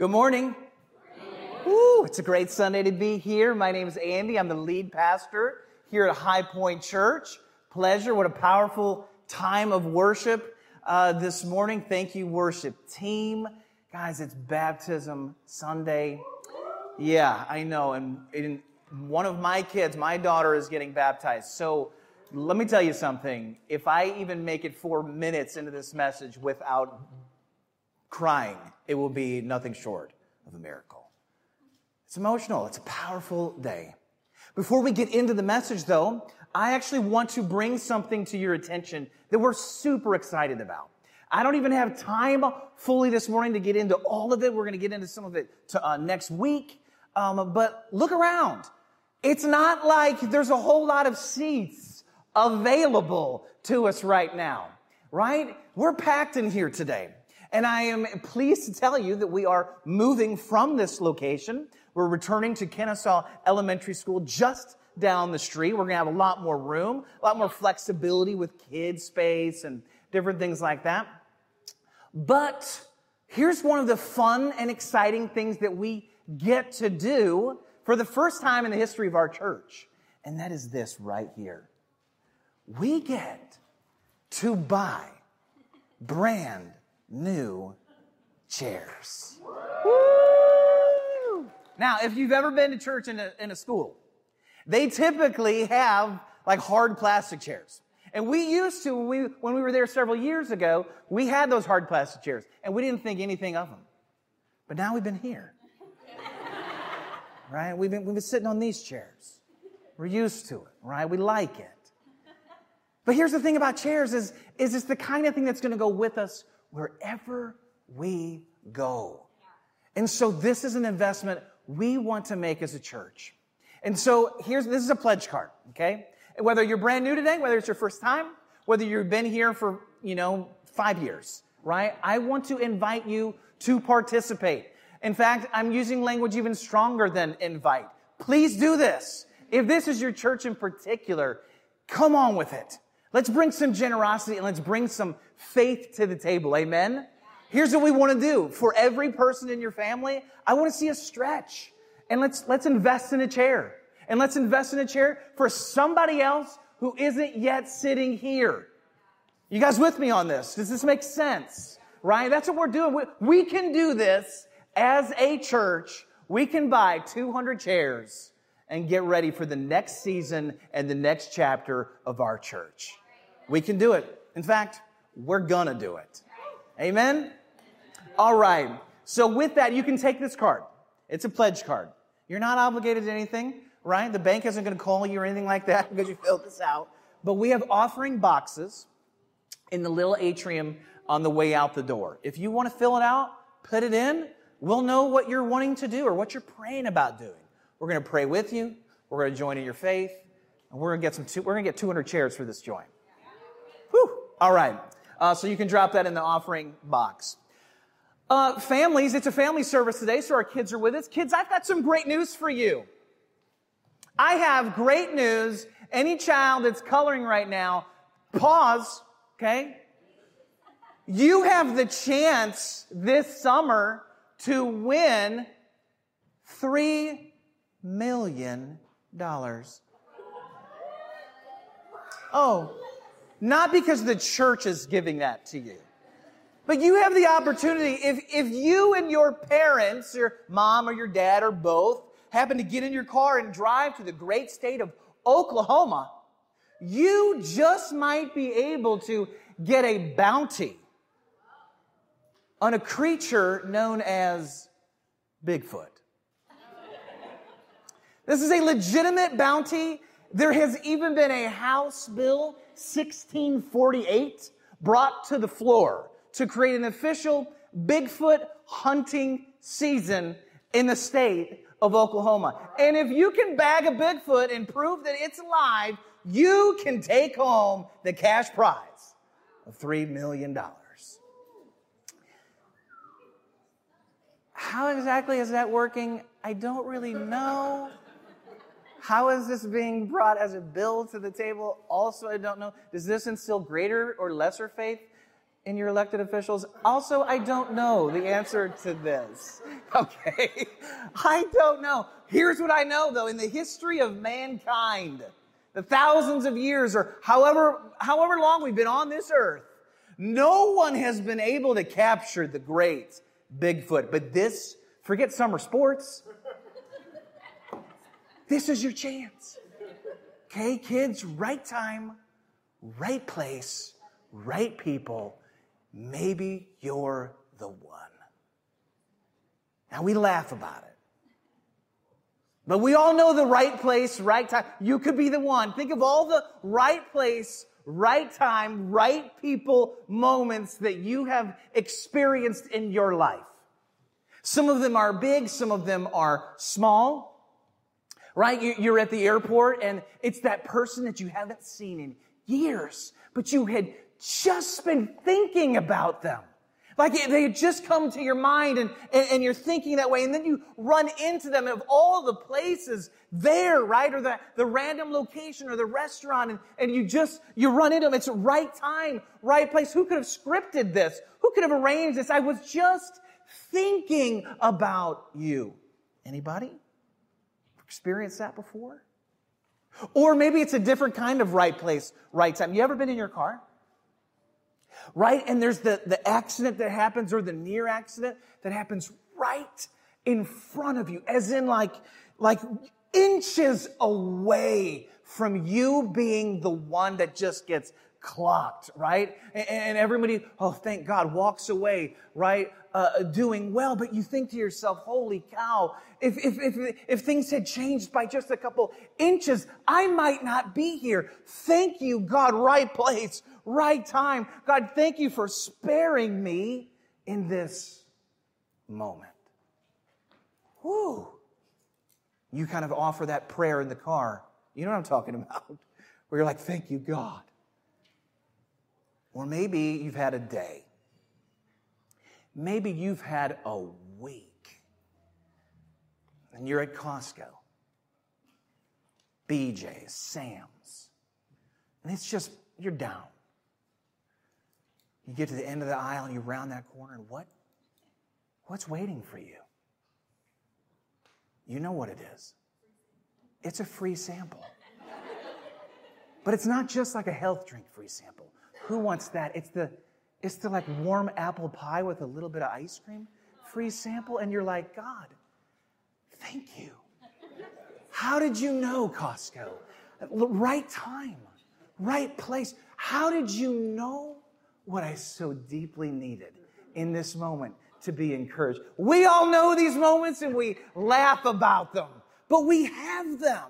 Good morning. Woo, it's a great Sunday to be here. My name is Andy. I'm the lead pastor here at HighPoint Church. Pleasure. What a powerful time of worship uh, this morning. Thank you, worship team. Guys, it's baptism Sunday. Yeah, I know. And, and one of my kids, my daughter, is getting baptized. So let me tell you something. If I even make it four minutes into this message without crying, it will be nothing short of a miracle. It's emotional. It's a powerful day. Before we get into the message, though, I actually want to bring something to your attention that we're super excited about. I don't even have time fully this morning to get into all of it. We're going to get into some of it to, uh, next week. Um, but look around. It's not like there's a whole lot of seats available to us right now, right? We're packed in here today. And I am pleased to tell you that we are moving from this location. We're returning to Kennesaw Elementary School just down the street. We're going to have a lot more room, a lot more flexibility with kid space and different things like that. But here's one of the fun and exciting things that we get to do for the first time in the history of our church. And that is this right here. We get to buy brand new chairs. Woo! Now, if you've ever been to church in a, in a school, they typically have like hard plastic chairs. And we used to, when we, when we were there several years ago, we had those hard plastic chairs and we didn't think anything of them. But now we've been here. right? We've been, we've been sitting on these chairs. We're used to it, right? We like it. But here's the thing about chairs is, is it's the kind of thing that's going to go with us wherever we go. And so this is an investment we want to make as a church. And so here's, this is a pledge card, okay? Whether you're brand new today, whether it's your first time, whether you've been here for, you know, five years, right? I want to invite you to participate. In fact, I'm using language even stronger than invite. Please do this. If this is your church in particular, come on with it. Let's bring some generosity and let's bring some faith to the table. Amen. Here's what we want to do. For every person in your family, I want to see a stretch. And let's, let's invest in a chair. And let's invest in a chair for somebody else who isn't yet sitting here. You guys with me on this? Does this make sense? Right? That's what we're doing. We, we can do this as a church. We can buy 200 chairs and get ready for the next season and the next chapter of our church. We can do it. In fact, we're gonna do it. Amen? All right. So with that, you can take this card. It's a pledge card. You're not obligated to anything, right? The bank isn't to call you or anything like that because you filled this out. But we have offering boxes in the little atrium on the way out the door. If you want to fill it out, put it in. We'll know what you're wanting to do or what you're praying about doing. We're to pray with you. We're to join in your faith, and we're to get some. Two, we're to get 200 chairs for this joint. Whew. All right. Uh, so you can drop that in the offering box. Uh, families, it's a family service today, so our kids are with us. Kids, I've got some great news for you. I have great news. Any child that's coloring right now, pause, okay? You have the chance this summer to win $3 million. Oh, not because the church is giving that to you. But you have the opportunity, if, if you and your parents, your mom or your dad or both, happen to get in your car and drive to the great state of Oklahoma, you just might be able to get a bounty on a creature known as Bigfoot. This is a legitimate bounty. There has even been a House Bill 1648 brought to the floor to create an official Bigfoot hunting season in the state of Oklahoma. And if you can bag a Bigfoot and prove that it's alive, you can take home the cash prize of $3 million. How exactly is that working? I don't really know. How is this being brought as a bill to the table? Also, I don't know. Does this instill greater or lesser faith? in your elected officials? Also, I don't know the answer to this. Okay. I don't know. Here's what I know though. In the history of mankind, the thousands of years or however, however long we've been on this earth, no one has been able to capture the great Bigfoot. But this, forget summer sports. This is your chance. Okay, kids, right time, right place, right people. Maybe you're the one. Now we laugh about it. But we all know the right place, right time. You could be the one. Think of all the right place, right time, right people moments that you have experienced in your life. Some of them are big, some of them are small. Right? You're at the airport and it's that person that you haven't seen in years, but you had just been thinking about them. Like they had just come to your mind and, and, and, you're thinking that way. And then you run into them of all the places there, right? Or the, the random location or the restaurant. And, and you just, you run into them. It's right time, right place. Who could have scripted this? Who could have arranged this? I was just thinking about you. Anybody experienced that before? Or maybe it's a different kind of right place, right time. You ever been in your car? right? And there's the, the accident that happens or the near accident that happens right in front of you, as in like, like inches away from you being the one that just gets clocked, right? And, and everybody, oh, thank God, walks away, right? Uh, doing well, but you think to yourself, holy cow, if, if, if, if things had changed by just a couple inches, I might not be here. Thank you, God, right place, right time. God, thank you for sparing me in this moment. Whoo. You kind of offer that prayer in the car. You know what I'm talking about? Where you're like, thank you, God. Or maybe you've had a day. Maybe you've had a week. And you're at Costco, BJ's, Sam's. And it's just, you're down. You get to the end of the aisle and you round that corner, and what? What's waiting for you? You know what it is. It's a free sample. But it's not just like a health drink free sample. Who wants that? It's the it's the like warm apple pie with a little bit of ice cream free sample and you're like, "God, thank you." How did you know, Costco? Right time, right place. How did you know what I so deeply needed in this moment to be encouraged. We all know these moments and we laugh about them, but we have them.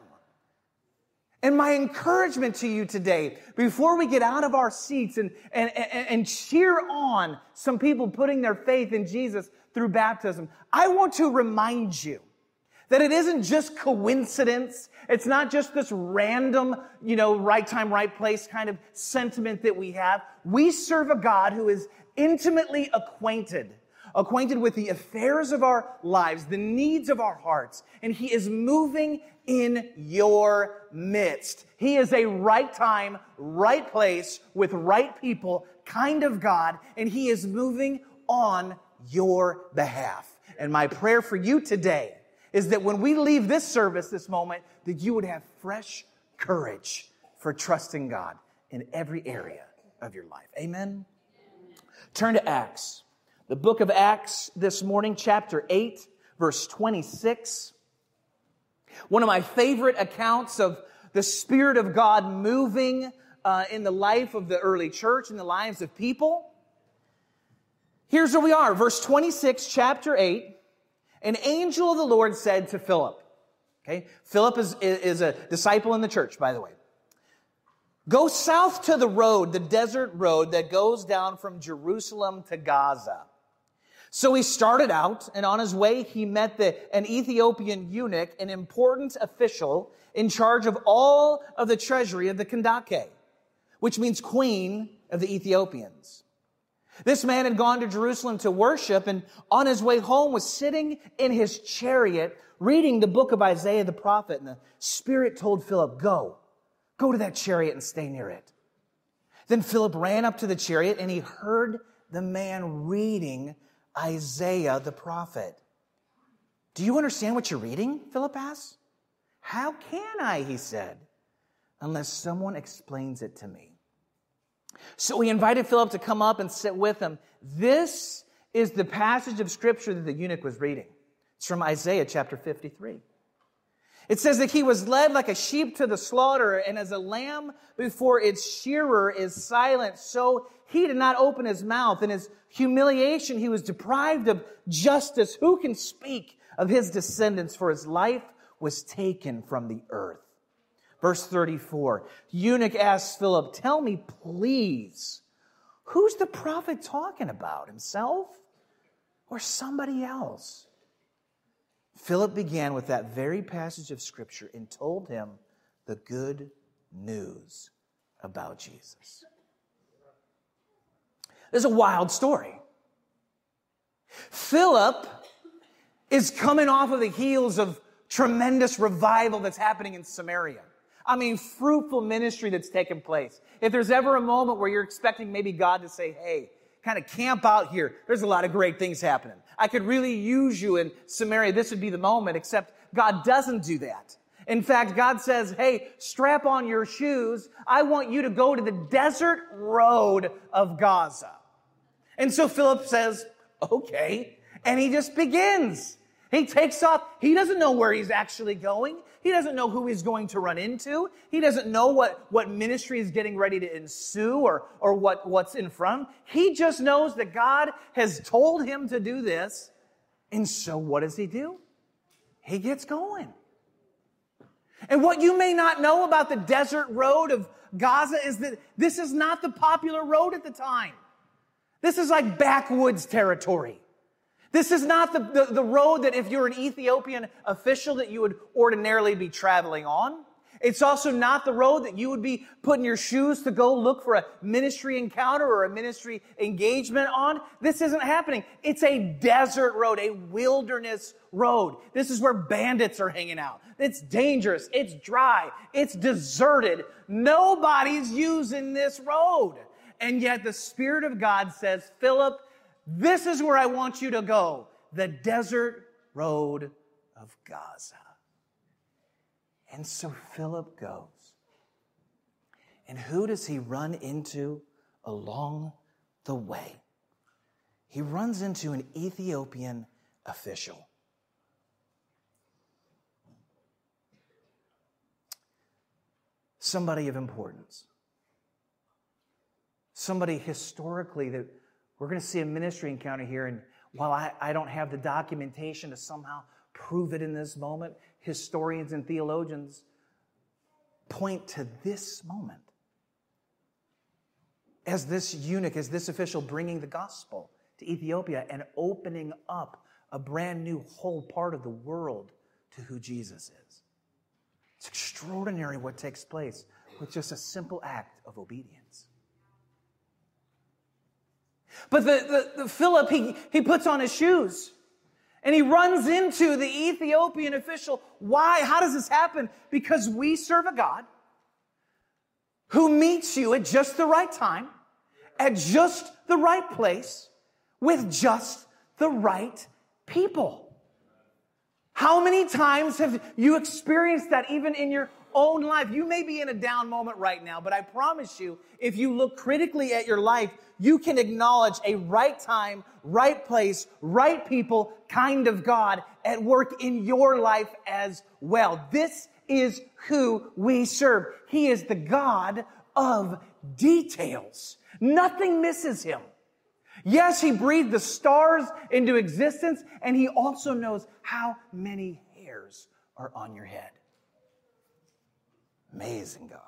And my encouragement to you today, before we get out of our seats and, and, and, and, cheer on some people putting their faith in Jesus through baptism, I want to remind you that it isn't just coincidence. It's not just this random, you know, right time, right place kind of sentiment that we have. We serve a God who is intimately acquainted, acquainted with the affairs of our lives, the needs of our hearts, and He is moving in your midst. He is a right time, right place with right people kind of God, and He is moving on your behalf. And my prayer for you today is that when we leave this service this moment, that you would have fresh courage for trusting God in every area of your life. Amen. Turn to Acts. The book of Acts this morning, chapter 8, verse 26. One of my favorite accounts of the Spirit of God moving uh, in the life of the early church, in the lives of people. Here's where we are, verse 26, chapter 8. An angel of the Lord said to Philip, okay, Philip is, is a disciple in the church, by the way. Go south to the road, the desert road that goes down from Jerusalem to Gaza. So he started out, and on his way, he met the, an Ethiopian eunuch, an important official in charge of all of the treasury of the Kandake, which means queen of the Ethiopians. This man had gone to Jerusalem to worship and on his way home was sitting in his chariot reading the book of Isaiah the prophet. And the Spirit told Philip, Go, go to that chariot and stay near it. Then Philip ran up to the chariot and he heard the man reading Isaiah the prophet. Do you understand what you're reading? Philip asked. How can I, he said, unless someone explains it to me? So he invited Philip to come up and sit with him. This is the passage of scripture that the eunuch was reading. It's from Isaiah chapter 53. It says that he was led like a sheep to the slaughter, and as a lamb before its shearer is silent, so he did not open his mouth. In his humiliation, he was deprived of justice. Who can speak of his descendants? For his life was taken from the earth. Verse 34 Eunuch asks Philip, Tell me, please, who's the prophet talking about? Himself or somebody else? Philip began with that very passage of Scripture and told him the good news about Jesus. This is a wild story. Philip is coming off of the heels of tremendous revival that's happening in Samaria. I mean, fruitful ministry that's taken place. If there's ever a moment where you're expecting maybe God to say, hey, kind of camp out here. There's a lot of great things happening. I could really use you in Samaria. This would be the moment, except God doesn't do that. In fact, God says, hey, strap on your shoes. I want you to go to the desert road of Gaza. And so Philip says, okay. And he just begins. He takes off. He doesn't know where he's actually going. He doesn't know who he's going to run into. He doesn't know what, what ministry is getting ready to ensue or, or what, what's in front. He just knows that God has told him to do this. And so what does he do? He gets going. And what you may not know about the desert road of Gaza is that this is not the popular road at the time. This is like backwoods territory. This is not the, the, the, road that if you're an Ethiopian official that you would ordinarily be traveling on. It's also not the road that you would be putting your shoes to go look for a ministry encounter or a ministry engagement on. This isn't happening. It's a desert road, a wilderness road. This is where bandits are hanging out. It's dangerous. It's dry. It's deserted. Nobody's using this road. And yet the Spirit of God says, Philip, this is where I want you to go the desert road of Gaza. And so Philip goes. And who does he run into along the way? He runs into an Ethiopian official. Somebody of importance. Somebody historically that we're going to see a ministry encounter here, and while I, I don't have the documentation to somehow prove it in this moment, historians and theologians point to this moment as this eunuch, as this official bringing the gospel to Ethiopia and opening up a brand new whole part of the world to who Jesus is. It's extraordinary what takes place with just a simple act of obedience. But the, the, the Philip, he, he puts on his shoes and he runs into the Ethiopian official. Why? How does this happen? Because we serve a God who meets you at just the right time, at just the right place, with just the right people. How many times have you experienced that even in your own life? You may be in a down moment right now, but I promise you, if you look critically at your life, you can acknowledge a right time, right place, right people kind of God at work in your life as well. This is who we serve. He is the God of details. Nothing misses him. Yes, he breathed the stars into existence, and he also knows how many hairs are on your head. Amazing God.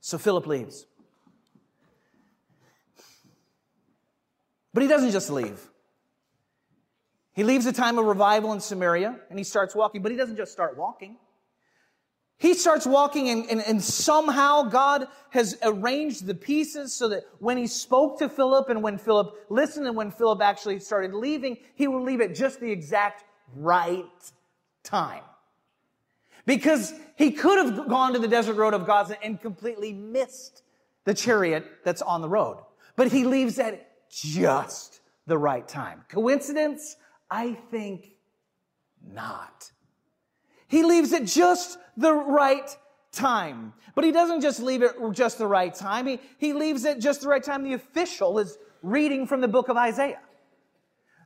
So Philip leaves. But he doesn't just leave. He leaves a time of revival in Samaria and he starts walking, but he doesn't just start walking. He starts walking and, and, and, somehow God has arranged the pieces so that when he spoke to Philip and when Philip listened and when Philip actually started leaving, he would leave at just the exact right time. Because he could have gone to the desert road of Gaza and completely missed the chariot that's on the road. But he leaves at just the right time. Coincidence? I think not. He leaves at just the right time. But he doesn't just leave it just the right time. He, he leaves it just the right time. The official is reading from the book of Isaiah.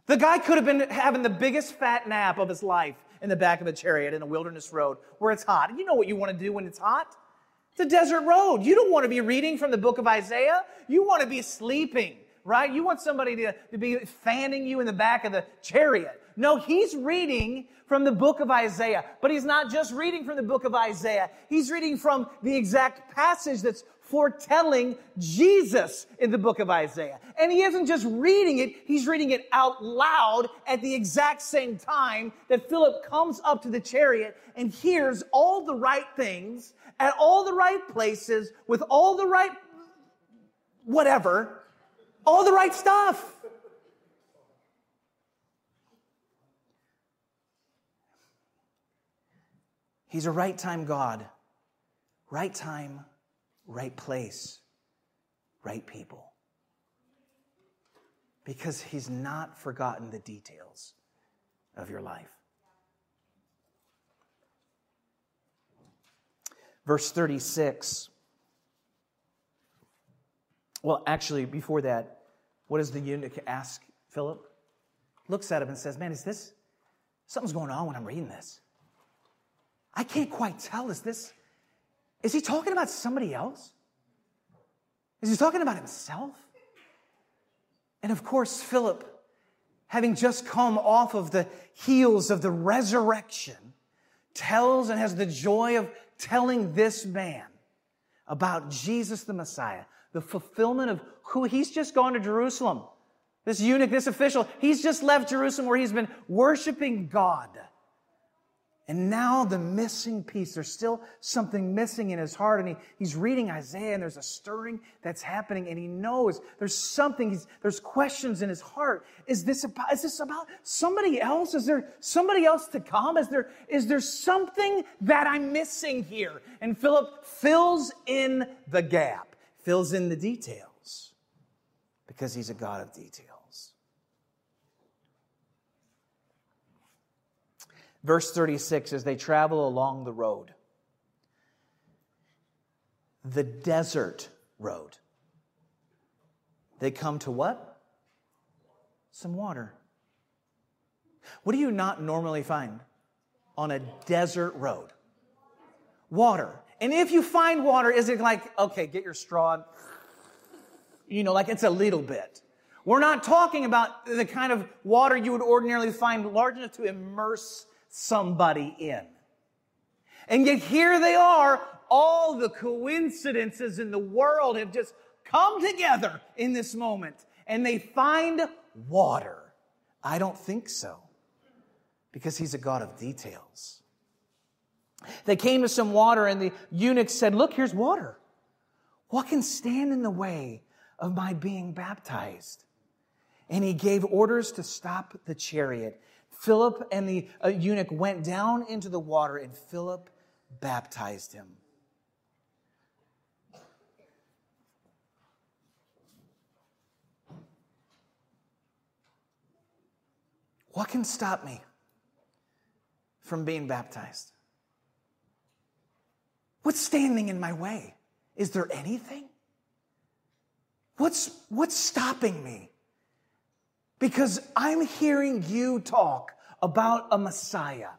The guy could have been having the biggest fat nap of his life in the back of a chariot in a wilderness road where it's hot. You know what you want to do when it's hot? It's a desert road. You don't want to be reading from the book of Isaiah. You want to be sleeping, right? You want somebody to, to be fanning you in the back of the chariot. No, he's reading from the book of Isaiah. But he's not just reading from the book of Isaiah. He's reading from the exact passage that's foretelling Jesus in the book of Isaiah. And he isn't just reading it, he's reading it out loud at the exact same time that Philip comes up to the chariot and hears all the right things at all the right places with all the right whatever, all the right stuff. He's a right time God. Right time, right place, right people. Because He's not forgotten the details of your life. Verse 36. Well, actually, before that, what does the eunuch ask Philip? Looks at him and says, Man, is this something's going on when I'm reading this? I can't quite tell. Is this, is he talking about somebody else? Is he talking about himself? And of course, Philip, having just come off of the heels of the resurrection, tells and has the joy of telling this man about Jesus the Messiah, the fulfillment of who he's just gone to Jerusalem. This eunuch, this official, he's just left Jerusalem where he's been worshiping God. And now the missing piece, there's still something missing in his heart. And he, he's reading Isaiah and there's a stirring that's happening. And he knows there's something, there's questions in his heart. Is this about, is this about somebody else? Is there somebody else to come? Is there, is there something that I'm missing here? And Philip fills in the gap, fills in the details because he's a God of details. Verse 36 as they travel along the road, the desert road, they come to what? Some water. What do you not normally find on a desert road? Water. And if you find water, is it like, okay, get your straw, you know, like it's a little bit. We're not talking about the kind of water you would ordinarily find large enough to immerse somebody in. And yet here they are, all the coincidences in the world have just come together in this moment and they find water. I don't think so because he's a God of details. They came to some water and the eunuch said, look, here's water. What can stand in the way of my being baptized? And he gave orders to stop the chariot. Philip and the uh, eunuch went down into the water, and Philip baptized him. What can stop me from being baptized? What's standing in my way? Is there anything? What's, what's stopping me? Because I'm hearing you talk about a Messiah.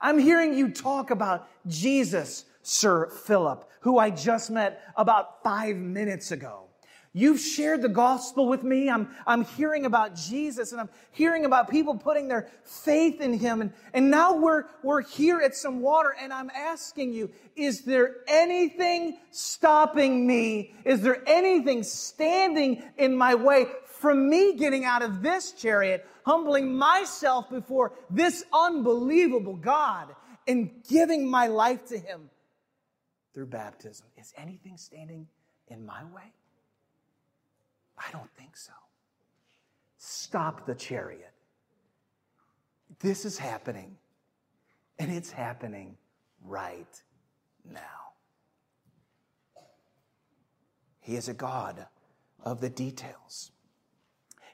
I'm hearing you talk about Jesus, Sir Philip, who I just met about five minutes ago. You've shared the gospel with me. I'm, I'm hearing about Jesus and I'm hearing about people putting their faith in him. And, and now we're, we're here at some water and I'm asking you, is there anything stopping me? Is there anything standing in my way from me getting out of this chariot, humbling myself before this unbelievable God and giving my life to Him through baptism. Is anything standing in my way? I don't think so. Stop the chariot. This is happening, and it's happening right now. He is a God of the details.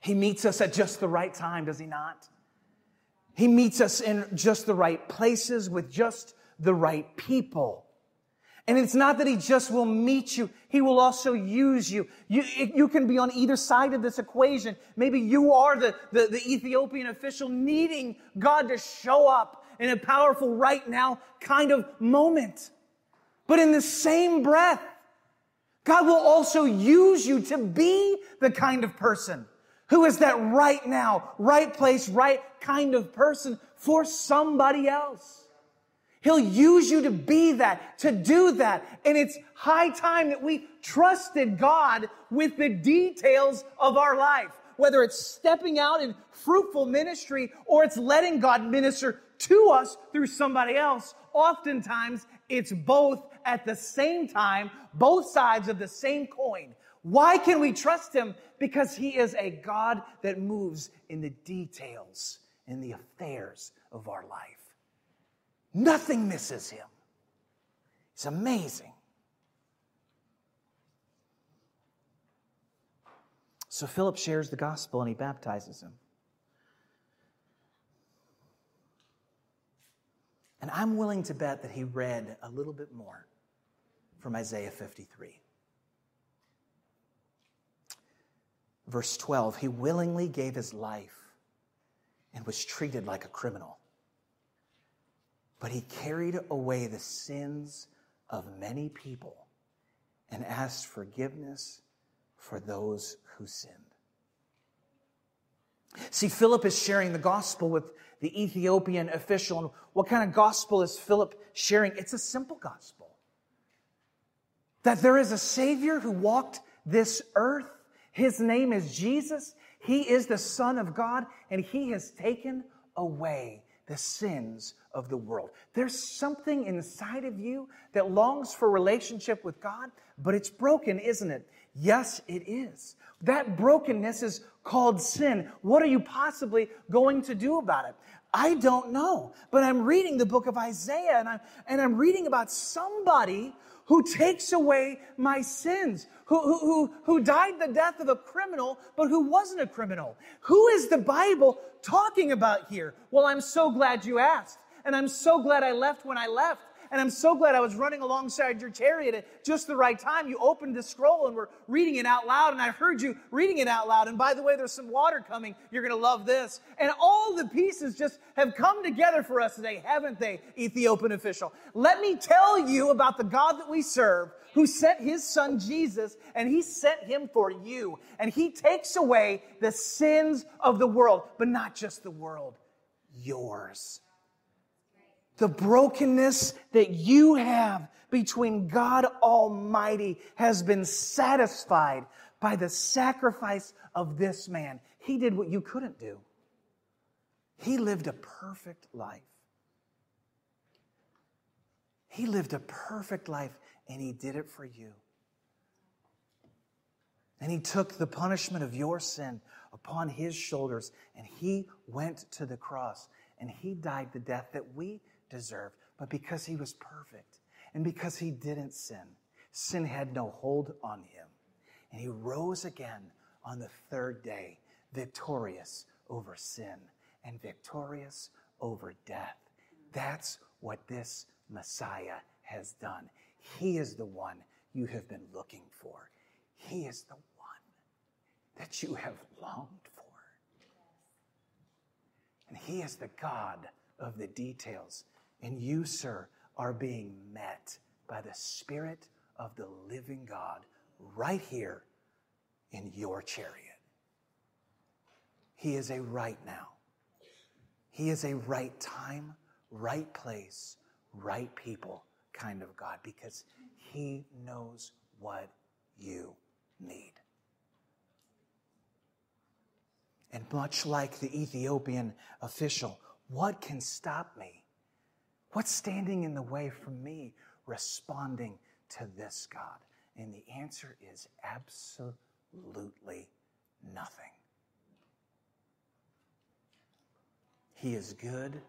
He meets us at just the right time, does he not? He meets us in just the right places with just the right people. And it's not that he just will meet you. He will also use you. You, you can be on either side of this equation. Maybe you are the, the, the Ethiopian official needing God to show up in a powerful right now kind of moment. But in the same breath, God will also use you to be the kind of person who is that right now, right place, right kind of person for somebody else. He'll use you to be that, to do that. And it's high time that we trusted God with the details of our life. Whether it's stepping out in fruitful ministry or it's letting God minister to us through somebody else. Oftentimes, it's both at the same time, both sides of the same coin. Why can we trust Him? Because He is a God that moves in the details, in the affairs of our life. Nothing misses him. He's amazing. So Philip shares the gospel and he baptizes him. And I'm willing to bet that he read a little bit more from Isaiah 53. Verse 12, he willingly gave his life and was treated like a criminal but he carried away the sins of many people and asked forgiveness for those who sinned. See, Philip is sharing the gospel with the Ethiopian official. And what kind of gospel is Philip sharing? It's a simple gospel. That there is a Savior who walked this earth. His name is Jesus. He is the Son of God, and He has taken away the sins of the world. There's something inside of you that longs for relationship with God, but it's broken, isn't it? Yes, it is. That brokenness is called sin. What are you possibly going to do about it? I don't know. But I'm reading the book of Isaiah and I'm, and I'm reading about somebody who takes away my sins, who, who, who, who died the death of a criminal, but who wasn't a criminal. Who is the Bible talking about here? Well, I'm so glad you asked. And I'm so glad I left when I left. And I'm so glad I was running alongside your chariot at just the right time. You opened the scroll and were reading it out loud, and I heard you reading it out loud. And by the way, there's some water coming. You're going to love this. And all the pieces just have come together for us today, haven't they, Ethiopian official? Let me tell you about the God that we serve who sent his son Jesus, and he sent him for you. And he takes away the sins of the world, but not just the world, yours the brokenness that you have between God Almighty has been satisfied by the sacrifice of this man. He did what you couldn't do. He lived a perfect life. He lived a perfect life and he did it for you. And he took the punishment of your sin upon his shoulders and he went to the cross and he died the death that we deserved, but because he was perfect and because he didn't sin, sin had no hold on him. And he rose again on the third day, victorious over sin and victorious over death. That's what this Messiah has done. He is the one you have been looking for. He is the one that you have longed for. And He is the God of the details. And you, sir, are being met by the Spirit of the living God right here in your chariot. He is a right now. He is a right time, right place, right people kind of God because He knows what you need. And much like the Ethiopian official, what can stop me? What's standing in the way from me responding to this God? And the answer is absolutely nothing. He is good.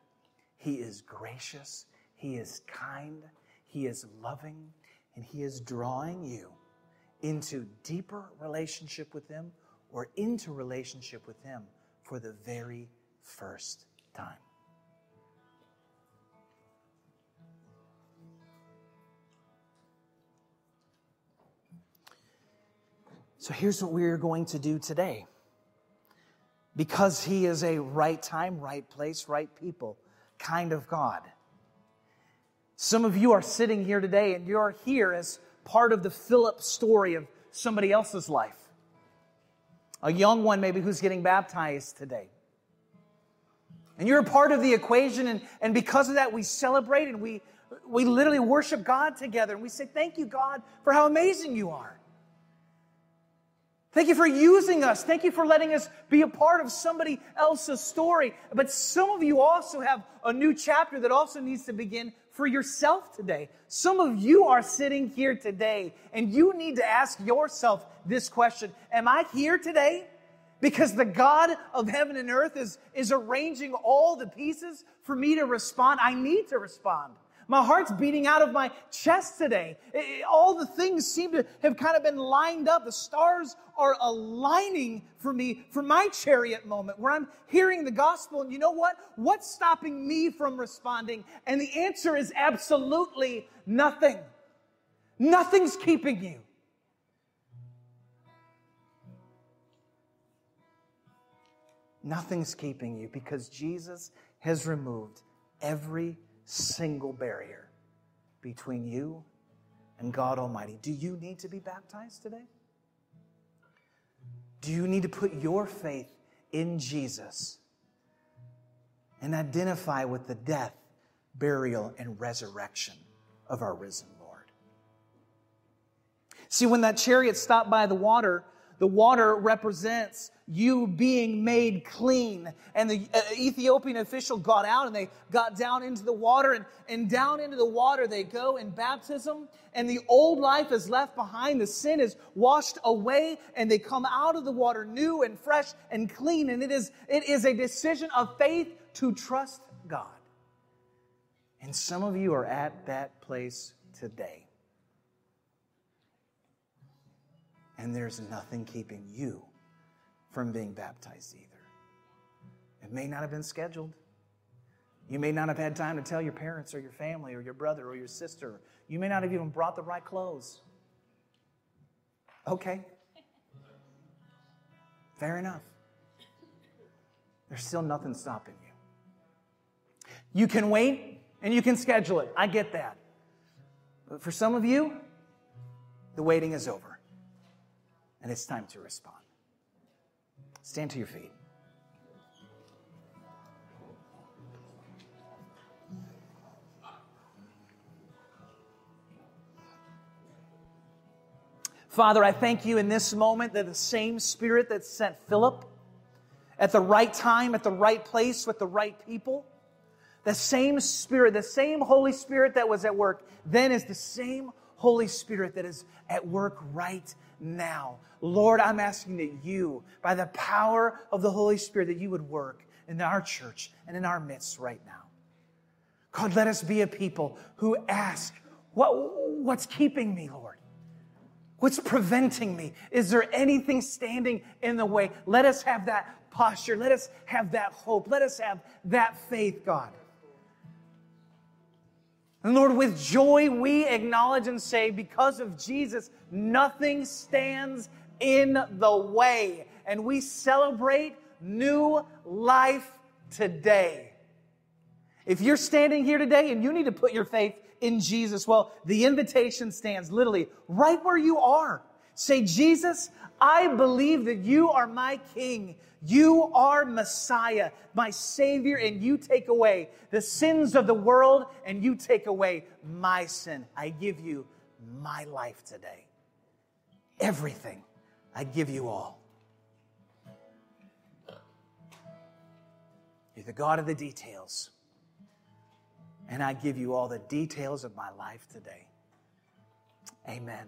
He is gracious. He is kind. He is loving. And He is drawing you into deeper relationship with Him or into relationship with Him for the very first time. So here's what we're going to do today. Because He is a right time, right place, right people kind of God. Some of you are sitting here today and you're here as part of the Philip story of somebody else's life. A young one, maybe, who's getting baptized today. And you're a part of the equation, and, and because of that, we celebrate and we, we literally worship God together. And we say, Thank you, God, for how amazing you are. Thank you for using us. Thank you for letting us be a part of somebody else's story. But some of you also have a new chapter that also needs to begin for yourself today. Some of you are sitting here today and you need to ask yourself this question Am I here today? Because the God of heaven and earth is, is arranging all the pieces for me to respond. I need to respond. My heart's beating out of my chest today. It, all the things seem to have kind of been lined up. The stars are aligning for me for my chariot moment where I'm hearing the gospel. And you know what? What's stopping me from responding? And the answer is absolutely nothing. Nothing's keeping you. Nothing's keeping you because Jesus has removed every single barrier between you and God Almighty. Do you need to be baptized today? Do you need to put your faith in Jesus and identify with the death, burial, and resurrection of our risen Lord? See, when that chariot stopped by the water, the water represents you being made clean. And the uh, Ethiopian official got out and they got down into the water, and, and down into the water they go in baptism. And the old life is left behind, the sin is washed away, and they come out of the water new and fresh and clean. And it is, it is a decision of faith to trust God. And some of you are at that place today. And there's nothing keeping you from being baptized either. It may not have been scheduled. You may not have had time to tell your parents or your family or your brother or your sister. You may not have even brought the right clothes. Okay. Fair enough. There's still nothing stopping you. You can wait and you can schedule it. I get that. But for some of you, the waiting is over and it's time to respond. Stand to your feet. Father, I thank you in this moment that the same Spirit that sent Philip at the right time, at the right place, with the right people, the same Spirit, the same Holy Spirit that was at work then is the same Holy Spirit that is at work right now. Lord, I'm asking that you, by the power of the Holy Spirit, that you would work in our church and in our midst right now. God, let us be a people who ask, what, what's keeping me, Lord? What's preventing me? Is there anything standing in the way? Let us have that posture. Let us have that hope. Let us have that faith, God. And Lord, with joy, we acknowledge and say, because of Jesus, nothing stands in the way. And we celebrate new life today. If you're standing here today and you need to put your faith in Jesus, well, the invitation stands literally right where you are. Say, Jesus, I believe that you are my King. You are Messiah, my Savior, and you take away the sins of the world and you take away my sin. I give you my life today. Everything. I give you all. You're the God of the details. And I give you all the details of my life today. Amen.